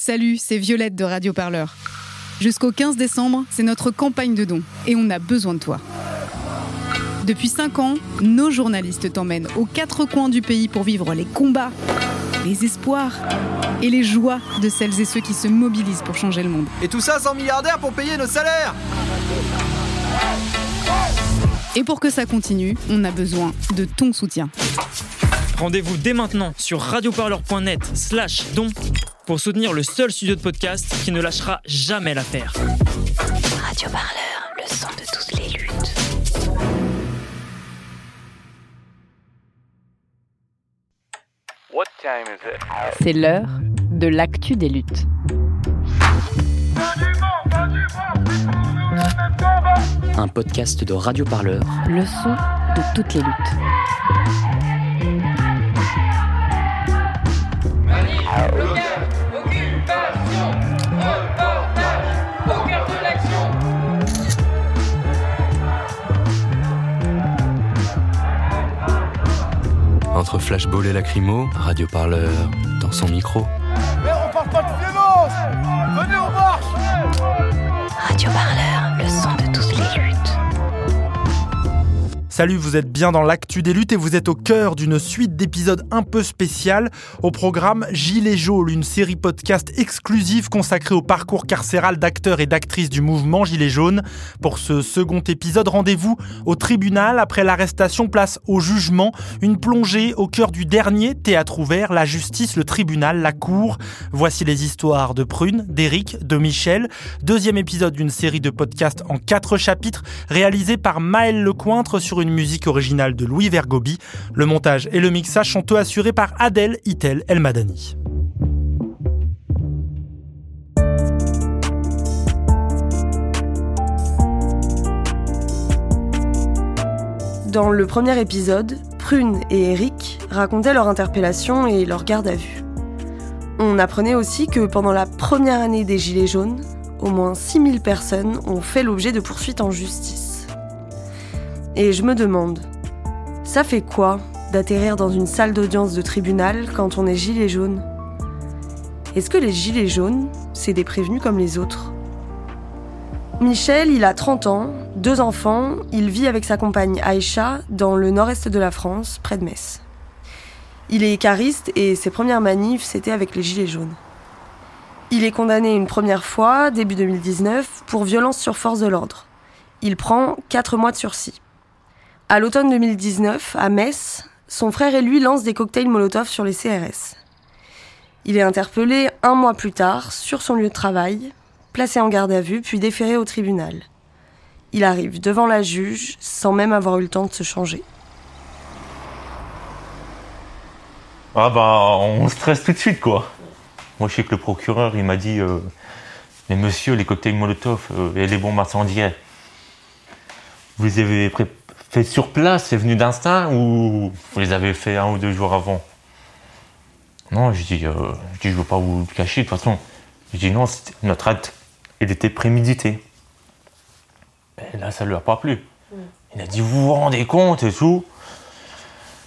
Salut, c'est Violette de Radio Parleur. Jusqu'au 15 décembre, c'est notre campagne de dons et on a besoin de toi. Depuis 5 ans, nos journalistes t'emmènent aux quatre coins du pays pour vivre les combats, les espoirs et les joies de celles et ceux qui se mobilisent pour changer le monde. Et tout ça sans milliardaires pour payer nos salaires Et pour que ça continue, on a besoin de ton soutien. Rendez-vous dès maintenant sur radioparleur.net slash don pour soutenir le seul studio de podcast qui ne lâchera jamais l'affaire. Radio Parleur, le son de toutes les luttes. C'est l'heure de l'actu des luttes. Un podcast de Radio Parleur. Le son de toutes les luttes. Entre flashball et lacrymo, Radio Parleur dans son micro. Salut, vous êtes bien dans l'actu des luttes et vous êtes au cœur d'une suite d'épisodes un peu spéciales au programme Gilets jaunes, une série podcast exclusive consacrée au parcours carcéral d'acteurs et d'actrices du mouvement Gilets jaunes. Pour ce second épisode, rendez-vous au tribunal après l'arrestation place au jugement, une plongée au cœur du dernier théâtre ouvert, la justice, le tribunal, la cour. Voici les histoires de Prune, d'Éric, de Michel. Deuxième épisode d'une série de podcasts en quatre chapitres réalisés par Maël Lecointre sur une musique originale de Louis Vergobi. Le montage et le mixage sont eux assurés par Adèle Itel Elmadani. Dans le premier épisode, Prune et Eric racontaient leur interpellation et leur garde à vue. On apprenait aussi que pendant la première année des Gilets jaunes, au moins 6000 personnes ont fait l'objet de poursuites en justice. Et je me demande, ça fait quoi d'atterrir dans une salle d'audience de tribunal quand on est gilet jaune? Est-ce que les gilets jaunes, c'est des prévenus comme les autres? Michel, il a 30 ans, deux enfants, il vit avec sa compagne Aïcha dans le nord-est de la France, près de Metz. Il est cariste et ses premières manifs, c'était avec les gilets jaunes. Il est condamné une première fois, début 2019, pour violence sur force de l'ordre. Il prend 4 mois de sursis. À l'automne 2019, à Metz, son frère et lui lancent des cocktails Molotov sur les CRS. Il est interpellé un mois plus tard, sur son lieu de travail, placé en garde à vue, puis déféré au tribunal. Il arrive devant la juge sans même avoir eu le temps de se changer. Ah bah on stresse tout de suite quoi. Moi je sais que le procureur il m'a dit euh, mais monsieur les cocktails Molotov euh, et les bombes incendiaires vous avez pré- fait sur place, c'est venu d'instinct ou vous les avez fait un ou deux jours avant? Non, je dis, euh, je dis je veux pas vous le cacher de toute façon. Je dis non, notre acte il était prémédité. Et là ça lui a pas plu. Il a dit vous vous rendez compte et tout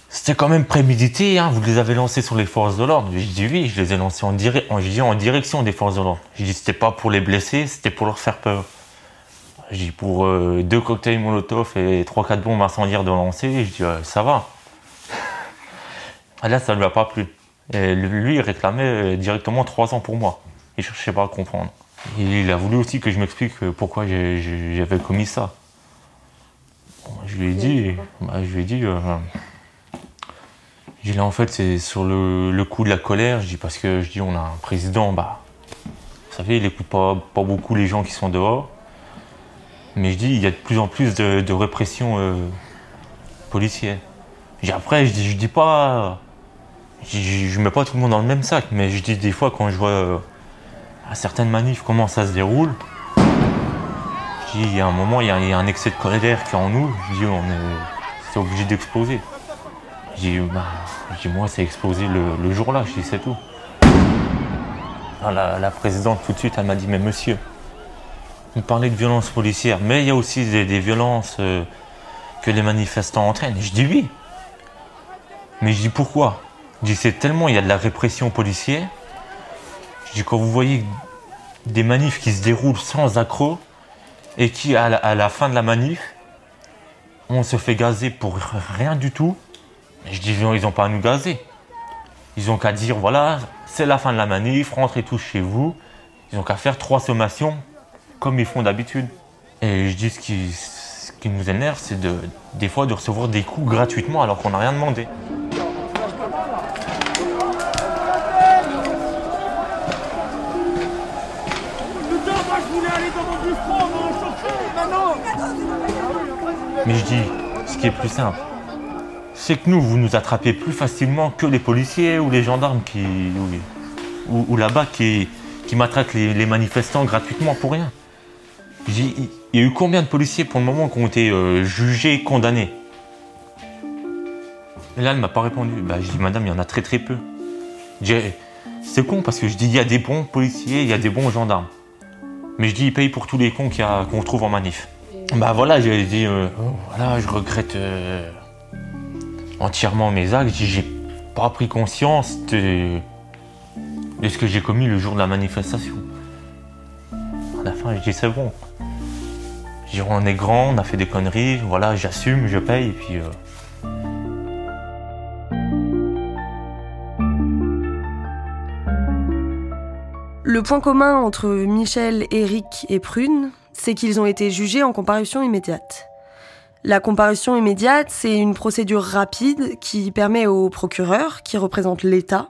c'était quand même prémédité, hein. vous les avez lancés sur les forces de l'ordre. Je dis oui, je les ai lancés en, en, en direction des forces de l'ordre. Je dis c'était pas pour les blesser, c'était pour leur faire peur. Dis pour euh, deux cocktails Molotov et trois quatre bombes incendiaires de lancer, je dis euh, ça va. Là ça lui a pas plu. Et lui il réclamait euh, directement trois ans pour moi. Il cherchait pas à comprendre. Il a voulu aussi que je m'explique pourquoi j'ai- j'ai- j'avais commis ça. Je lui ai dit, bah, je lui ai dit. euh, là en fait c'est sur le, le coup de la colère, je dis parce que je dis on a un président, bah vous savez, il écoute pas, pas beaucoup les gens qui sont dehors. Mais je dis il y a de plus en plus de, répression euh, policière. Après je dis je dis pas. Je, je mets pas tout le monde dans le même sac, mais je dis des fois quand je vois euh, à certaines manifs comment ça se déroule, je dis il y a un moment, il y a, un excès de colère qui est en nous, je dis on est c'est obligé d'exploser. Je dis, bah, moi, c'est explosé le, jour-là, je dis, c'est tout. Ah, la présidente, tout de suite, elle m'a dit, mais monsieur, vous parlez de violence policière, mais il y a aussi des, violences euh, que les manifestants entraînent. Je dis oui. Mais je dis pourquoi? Je dis, c'est tellement, il y a de la répression policière. Je dis, quand vous voyez des manifs qui se déroulent sans accroc et qui, à la, fin de la manif, on se fait gazer pour rien du tout, je dis, ils n'ont pas à nous gazer. Ils ont qu'à dire, voilà, c'est la fin de la manif, rentrez tous chez vous. Ils ont qu'à faire trois sommations comme ils font d'habitude. Et je dis, ce qui, ce qui nous énerve, c'est de, des fois de recevoir des coups gratuitement alors qu'on n'a rien demandé. Mais je dis, ce qui est plus simple, c'est que nous, vous nous attrapez plus facilement que les policiers ou les gendarmes qui, ou, là-bas qui, qui les manifestants gratuitement pour rien. Il y a eu combien de policiers pour le moment qui ont été euh, jugés, condamnés? Et là, elle m'a pas répondu. Bah, je dis, madame, il y en a très très peu. C'est con parce que je dis, il y a des bons policiers, il y a des bons gendarmes. Mais je dis, ils payent pour tous les cons qu'on trouve en manif. Bah voilà, j'ai dit, euh, oh, voilà, je regrette euh, entièrement mes actes. J'ai pas pris conscience de, de ce que j'ai commis le jour de la manifestation. À la fin, je dis, c'est bon. On est grand, on a fait des conneries, voilà, j'assume, je paye, puis. euh, Le point commun entre Michel, Eric et Prune, c'est qu'ils ont été jugés en comparution immédiate. La comparution immédiate, c'est une procédure rapide qui permet au procureur, qui représente l'État,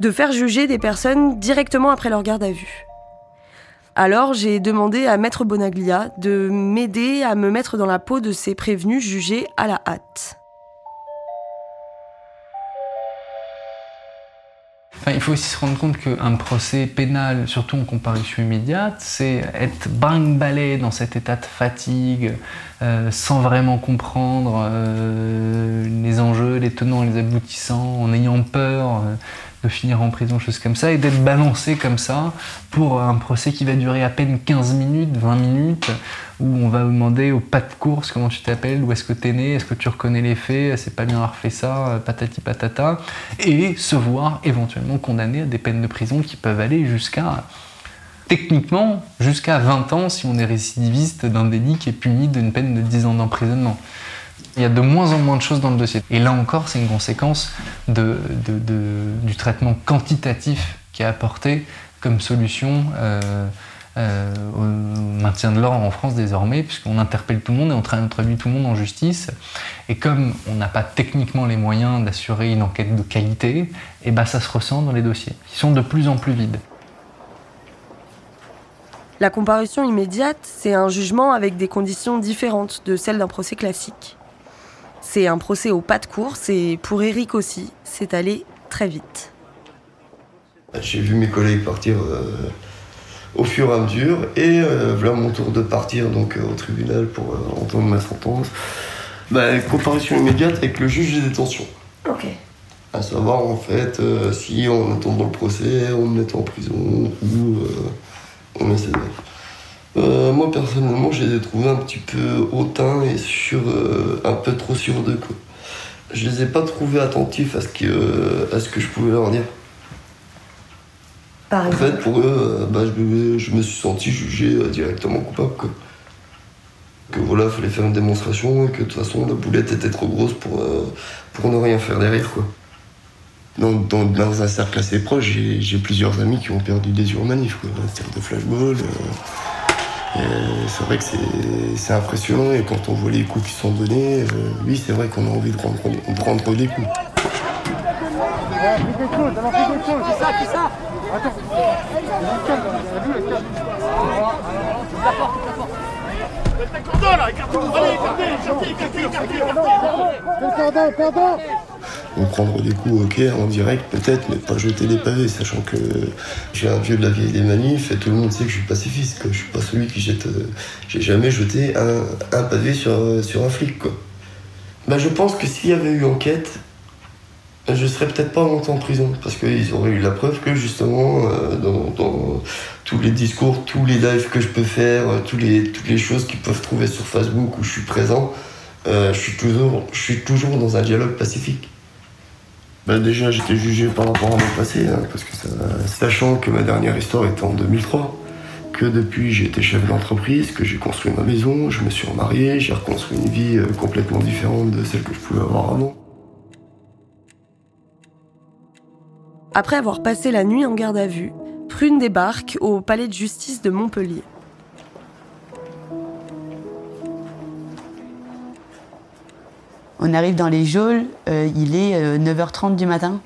de faire juger des personnes directement après leur garde à vue. Alors j'ai demandé à Maître Bonaglia de m'aider à me mettre dans la peau de ces prévenus jugés à la hâte. Enfin, il faut aussi se rendre compte qu'un procès pénal, surtout en comparution immédiate, c'est être brinque-ballé dans cet état de fatigue, euh, sans vraiment comprendre euh, les enjeux, les tenants les aboutissants, en ayant peur euh, de finir en prison, choses comme ça, et d'être balancé comme ça pour un procès qui va durer à peine 15 minutes, 20 minutes, où on va demander au pas de course comment tu t'appelles, où est-ce que tu es né, est-ce que tu reconnais les faits, c'est pas bien avoir fait ça, euh, patati patata, et se voir éventuellement condamné à des peines de prison qui peuvent aller jusqu'à, techniquement, jusqu'à 20 ans si on est récidiviste d'un délit qui est puni d'une peine de 10 ans d'emprisonnement. Il y a de moins en moins de choses dans le dossier. Et là encore, c'est une conséquence du traitement quantitatif qui est apporté comme solution euh, euh, au maintien de l'ordre en France désormais, puisqu'on interpelle tout le monde et on tra- introduit tout le monde en justice. Et comme on n'a pas techniquement les moyens d'assurer une enquête de qualité, et ben ça se ressent dans les dossiers, qui sont de plus en plus vides. La comparution immédiate, c'est un jugement avec des conditions différentes de celles d'un procès classique. C'est un procès au pas de course et pour Eric aussi, c'est allé très vite. J'ai vu mes collègues partir euh, au fur et à mesure et euh, voilà mon tour de partir donc euh, au tribunal pour euh, entendre ma sentence. Bah, comparution immédiate avec le juge de détention. Ok. À savoir en fait si en attendant le procès on me met en prison ou on me sévère. Euh, moi personnellement j'ai les trouvé un petit peu hautains et sur un peu trop sur d'eux quoi. Je les ai pas trouvés attentifs à ce que, à ce que je pouvais leur dire. Par En fait, pour eux, euh, bah, je, me, je me suis senti jugé euh, directement coupable. Quoi. Que voilà, fallait faire une démonstration et que de toute façon, la boulette était trop grosse pour, euh, pour ne rien faire derrière. Quoi. Dans, dans un cercle assez proche, j'ai plusieurs amis qui ont perdu des yeux en manif. Quoi. De flashball. euh, c'est vrai que c'est- impressionnant et quand on voit les coups qui sont donnés, euh, oui, c'est vrai qu'on a envie de rendre, de rendre des coups. Le cordon prendre des coups, ok, en direct peut-être, mais pas jeter des pavés, sachant que j'ai un vieux de la vieille des manifs et tout le monde sait que je suis pacifiste, que je suis pas celui qui jette. euh, J'ai jamais jeté un, pavé sur, euh, sur un flic, quoi. Bah, je pense que s'il y avait eu enquête, je serais peut-être pas monté en prison, parce qu'ils auraient eu la preuve que justement, euh, dans, tous les discours, tous les lives que je peux faire, euh, tous les, toutes les choses qu'ils peuvent trouver sur Facebook où je suis présent, euh, je, suis toujours, je suis toujours dans un dialogue pacifique. Bah déjà j'étais jugé par rapport à mon passé, hein, parce que ça, sachant que ma dernière histoire était en 2003, que depuis j'ai été chef d'entreprise, que j'ai construit ma maison, je me suis remarié, j'ai reconstruit une vie complètement différente de celle que je pouvais avoir avant. Après avoir passé la nuit en garde à vue, Prune débarque au palais de justice de Montpellier. On arrive dans les geôles, euh, il est 9h30 euh, du matin.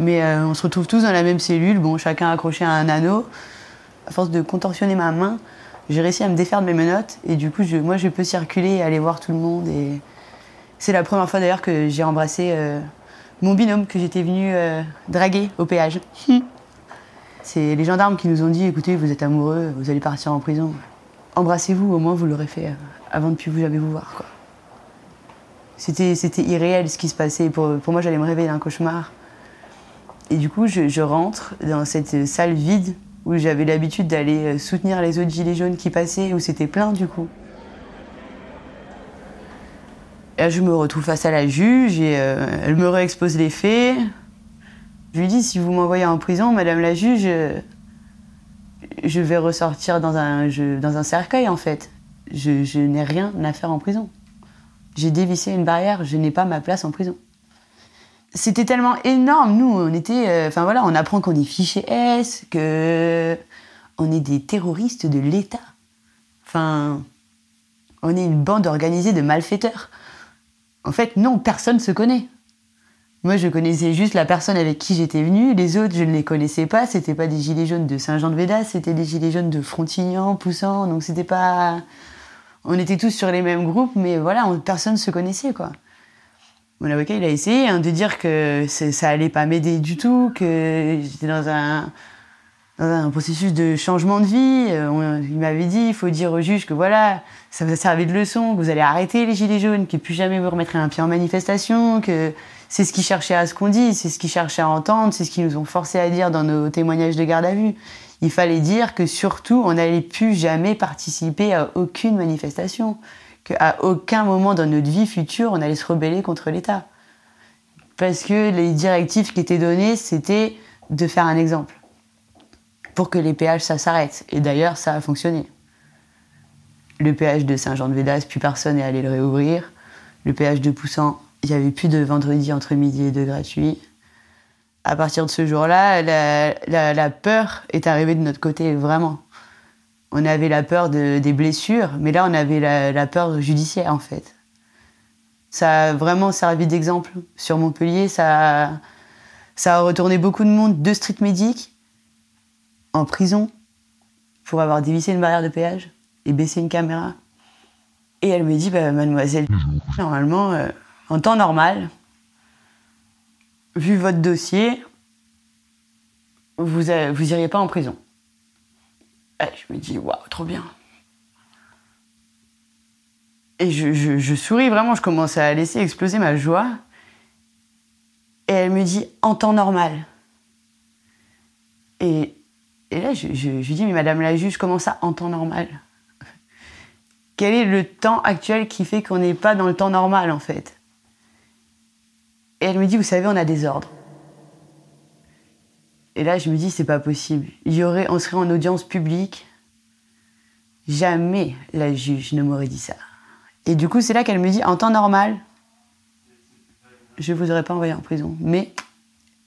Mais euh, on se retrouve tous dans la même cellule, bon, chacun accroché à un anneau. À force de contorsionner ma main, j'ai réussi à me défaire de mes menottes et du coup, moi, je peux circuler et aller voir tout le monde. C'est la première fois d'ailleurs que j'ai embrassé mon binôme que j'étais venu draguer au péage. c'est les gendarmes qui nous ont dit écoutez, vous êtes amoureux, vous allez partir en prison. Embrassez-vous, au moins vous l'aurez fait avant de plus vous jamais vous voir. C'était, c'était irréel ce qui se passait. Pour, pour moi, j'allais me réveiller d'un cauchemar. Et du coup, je, rentre dans cette salle vide où j'avais l'habitude d'aller euh, soutenir les autres gilets jaunes qui passaient, où c'était plein du coup. Et là, je me retrouve face à la juge et euh, elle me réexpose les faits. Je lui dis si vous m'envoyez en prison, madame la juge, euh, je vais ressortir dans un, cercueil en fait. Je, je n'ai rien à faire en prison. J'ai dévissé une barrière, je n'ai pas ma place en prison. C'était tellement énorme, nous, on était. Euh, enfin voilà, on apprend qu'on est fiché S, que on est des terroristes de l'État. Enfin, on est une bande organisée de malfaiteurs. En fait, non, personne ne se connaît. Moi, je connaissais juste la personne avec qui j'étais venue. Les autres, je ne les connaissais pas. C'était pas des gilets jaunes de Saint-Jean-de-Védas, c'était des gilets jaunes de Frontignan, Poussant. Donc, c'était pas on était tous sur les mêmes groupes, mais voilà, personne ne se connaissait, quoi. Mon avocat, il a essayé hein, de dire que ça allait pas m'aider du tout, que j'étais dans un, un processus de changement de vie. Euh, il m'avait dit, il faut dire au juge que voilà, ça va servir de leçon, que vous allez arrêter les gilets jaunes, que plus jamais vous remettrez un pied en manifestation, que c'est ce qu'ils cherchaient à ce qu'on dit, c'est ce qu'ils cherchaient à entendre, c'est ce qu'ils nous ont forcé à dire dans nos témoignages de garde à vue il fallait dire que surtout, on n'allait plus jamais participer à aucune manifestation, qu'à aucun moment dans notre vie future, on allait se rebeller contre l'État. Parce que les directives qui étaient données, c'était de faire un exemple. Pour que les péages, ça s'arrête. Et d'ailleurs, ça a fonctionné. Le péage de Saint-Jean-de-Védas, plus personne n'est allé le réouvrir. Le péage de Poussant, il n'y avait plus de vendredi entre midi et deux gratuit à partir de ce jour-là, la, peur est arrivée de notre côté, vraiment. On avait la peur des blessures, mais là, on avait la, peur judiciaire, en fait. Ça a vraiment servi d'exemple sur Montpellier. Ça ça a retourné beaucoup de monde de street medic en prison pour avoir dévissé une barrière de péage et baissé une caméra. Et elle me dit, bah, mademoiselle, normalement, euh, en temps normal, vu votre dossier, vous, vous iriez pas en prison. Je me dis, waouh, trop bien. Et je, souris vraiment, je commence à laisser exploser ma joie. Et elle me dit, en temps normal. Et, là, je, je, lui dis, mais madame la juge, comment ça, en temps normal? Quel est le temps actuel qui fait qu'on n'est pas dans le temps normal, en fait? Et elle me dit, vous savez, on a des ordres. Et là, je me dis, c'est pas possible. Il y aurait, on serait en audience publique. Jamais la juge ne m'aurait dit ça. Et du coup, c'est là qu'elle me dit, en temps normal, je ne vous aurais pas envoyé en prison. Mais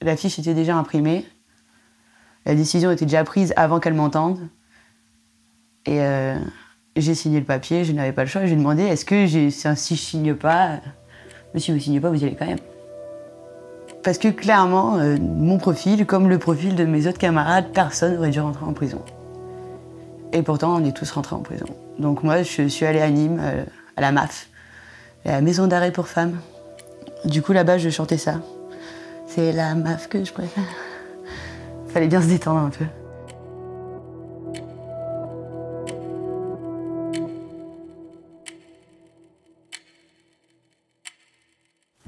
la fiche était déjà imprimée. La décision était déjà prise avant qu'elle m'entende. Et euh, j'ai signé le papier, je n'avais pas le choix. J'ai demandé, est-ce que si je signe pas, monsieur, vous signez pas, vous y allez quand même. Parce que clairement, euh, mon profil, comme le profil de mes autres camarades, personne n'aurait dû rentrer en prison. Et pourtant, on est tous rentrés en prison. Donc moi, je suis allée à Nîmes, euh, à la MAF, la maison d'arrêt pour femmes. Du coup, là-bas, je chantais ça. C'est la MAF que je préfère. Fallait bien se détendre un peu.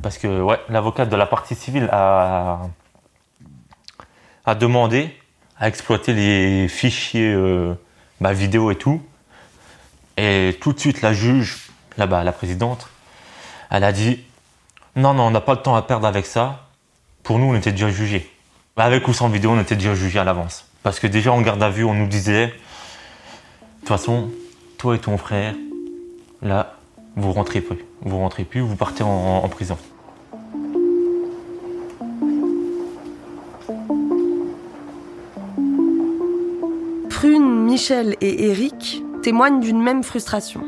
Parce que ouais, l'avocate de la partie civile a, a demandé à exploiter les fichiers euh, bah, vidéo et tout. Et tout de suite, la juge, là-bas, la présidente, elle a dit Non, non, on n'a pas le temps à perdre avec ça. Pour nous, on était déjà jugés. Avec ou sans vidéo, on était déjà jugés à l'avance. Parce que déjà en garde à vue, on nous disait, de toute façon, toi et ton frère, là, vous rentrez plus. Vous rentrez plus, vous partez en, en prison. Prune, Michel et Eric témoignent d'une même frustration.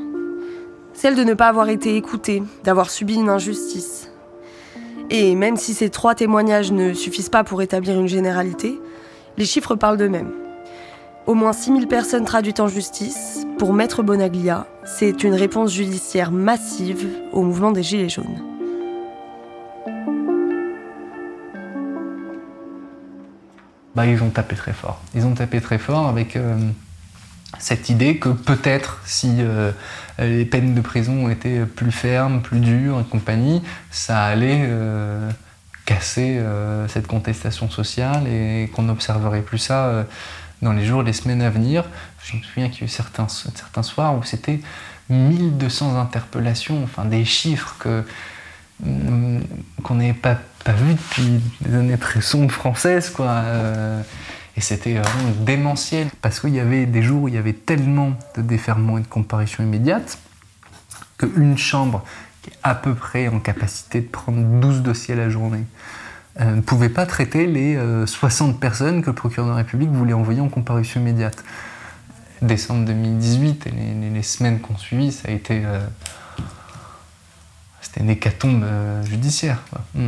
Celle de ne pas avoir été écoutés, d'avoir subi une injustice. Et même si ces trois témoignages ne suffisent pas pour établir une généralité, les chiffres parlent d'eux-mêmes. Au moins 6000 personnes traduites en justice, pour Maître Bonaglia, c'est une réponse judiciaire massive au mouvement des Gilets jaunes. Bah, ils ont tapé très fort. Ils ont tapé très fort avec euh, cette idée que peut-être si euh, les peines de prison étaient plus fermes, plus dures et compagnie, ça allait euh, casser cette contestation sociale et qu'on n'observerait plus ça dans les jours, les semaines à venir. Je me souviens qu'il y a eu certains, certains soirs où c'était 1200 interpellations, enfin des chiffres que mm, qu'on n'avait pas, pas vu depuis des années très sombres françaises, quoi. Euh, et c'était vraiment démentiel, parce qu'il y avait des jours où il y avait tellement de déferments et de comparutions immédiates qu'une chambre qui est à peu près en capacité de prendre 12 dossiers à la journée euh, ne pouvait pas traiter les 60 personnes que le procureur de la République voulait envoyer en comparution immédiate. Décembre 2018 et les, les semaines qu'on suivi, ça a été. euh, c'était une hécatombe euh, judiciaire. Mm.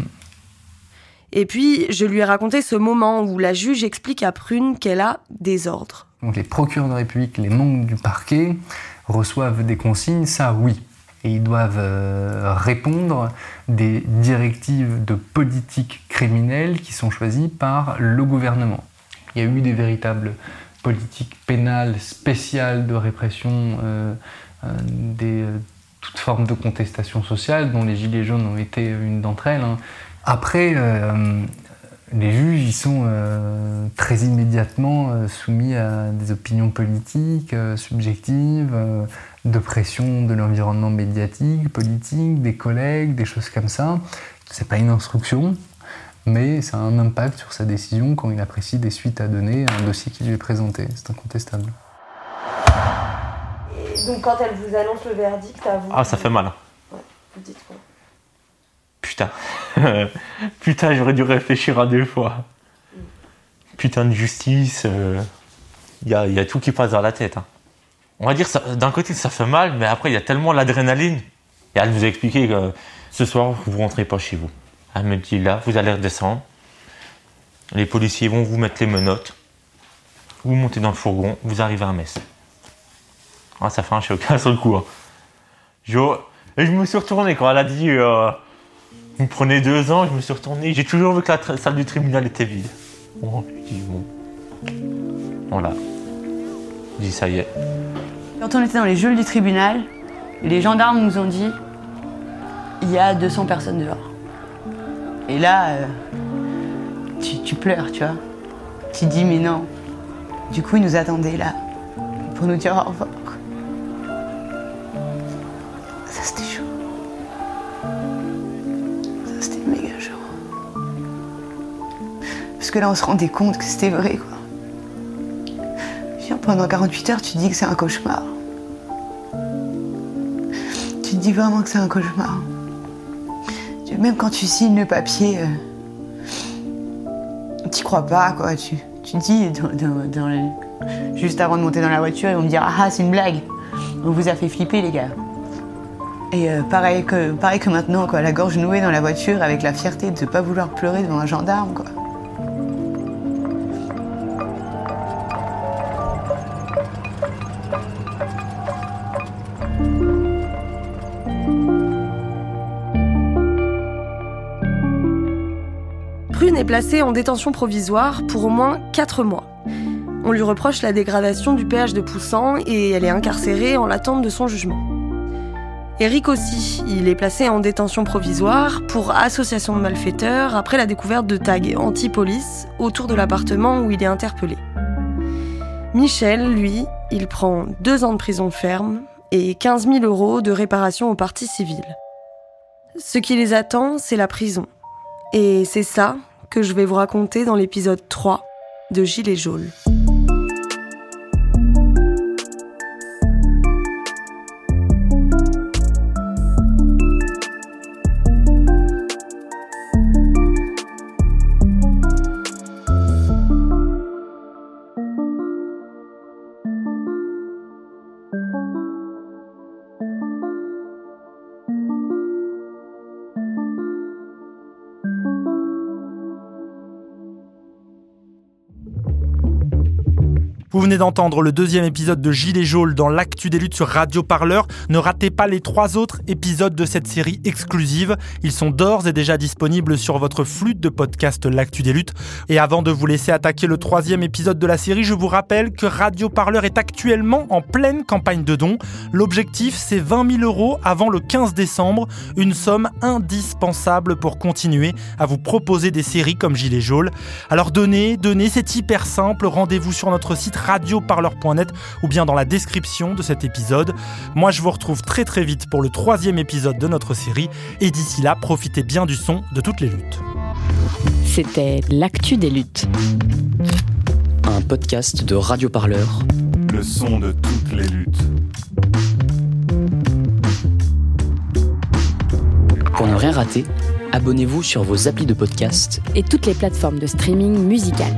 Et puis, je lui ai raconté ce moment où la juge explique à Prune qu'elle a des ordres. Donc les procureurs de la République, les membres du parquet reçoivent des consignes, ça oui. Et ils doivent euh, répondre des directives de politique criminelle qui sont choisies par le gouvernement. Il y a eu des véritables politiques pénales spéciales de répression euh, euh, des toutes formes de contestation sociale, dont les Gilets jaunes ont été une d'entre elles. hein. Après, euh, les juges, ils sont euh, très immédiatement euh, soumis à des opinions politiques, euh, subjectives, euh, de pression de l'environnement médiatique, politique, des collègues, des choses comme ça. C'est pas une instruction, mais ça a un impact sur sa décision quand il apprécie des suites à donner à un dossier qui lui est présenté. C'est incontestable. donc, quand elle vous annonce le verdict à vous, Ah, ça fait mal. vous dites quoi? Putain. Putain, j'aurais dû réfléchir à deux fois. Putain de justice. Il y, a, y a tout qui passe dans la tête. hein. On va dire, d'un côté, ça fait mal, mais après, il y a tellement l'adrénaline. Et elle nous a expliqué que ce soir, vous rentrez pas chez vous. Elle me dit là, vous allez redescendre. Les policiers vont vous mettre les menottes. Vous montez dans le fourgon, vous arrivez à Metz. Ah, ça fait un choc sur le coup. hein. Et je me suis retourné quand elle a dit euh, Vous me prenez deux ans, je me suis retourné. J'ai toujours vu que la salle du tribunal était vide. Bon, je dis bon. Voilà. Je dis ça y est. Quand on était dans les geôles du tribunal, les gendarmes nous ont dit il y a 200 personnes dehors. Et là, euh, tu, tu pleures, tu vois. Tu dis mais non. Du coup, ils nous attendaient là pour nous dire au revoir. Parce que là, on se rendait compte que c'était vrai, quoi. Pendant 48 heures, tu dis que c'est un cauchemar. Tu te dis vraiment que c'est un cauchemar. Même quand tu signes le papier, euh, t'y crois pas, quoi. Tu, dis, juste avant de monter dans la voiture, ils vont me dire Ah, c'est une blague. On vous a fait flipper, les gars. Et euh, pareil, que, pareil que maintenant, quoi, la gorge nouée dans la voiture avec la fierté de ne pas vouloir pleurer devant un gendarme, quoi. Placée en détention provisoire pour au moins 4 mois. On lui reproche la dégradation du péage de Poussan et elle est incarcérée en l'attente de son jugement. Eric aussi, il est placé en détention provisoire pour association de malfaiteurs après la découverte de tags anti-police autour de l'appartement où il est interpellé. Michel, lui, il prend 2 ans de prison ferme et 15 000 euros de réparation aux parties civiles. Ce qui les attend, c'est la prison. Et c'est ça que je vais vous raconter dans l'épisode 3 de Gilets jaunes. Vous venez d'entendre le deuxième épisode de Gilets jaunes dans l'actu des luttes sur Radio Parleur. Ne ratez pas les trois autres épisodes de cette série exclusive. Ils sont d'ores et déjà disponibles sur votre flûte de podcast L'actu des luttes. Et avant de vous laisser attaquer le troisième épisode de la série, je vous rappelle que Radio Parleur est actuellement en pleine campagne de dons. L'objectif, c'est 20 000 euros avant le 15 décembre, une somme indispensable pour continuer à vous proposer des séries comme Gilets jaunes. Alors donnez, donnez, c'est hyper simple. Rendez-vous sur notre site radioparleur.net ou bien dans la description de cet épisode. Moi, je vous retrouve très très vite pour le troisième épisode de notre série. Et d'ici là, profitez bien du son de toutes les luttes. C'était L'actu des luttes. Un podcast de Radio Parleur. Le son de toutes les luttes. Pour ne rien rater, abonnez-vous sur vos applis de podcast Et toutes les plateformes de streaming musical.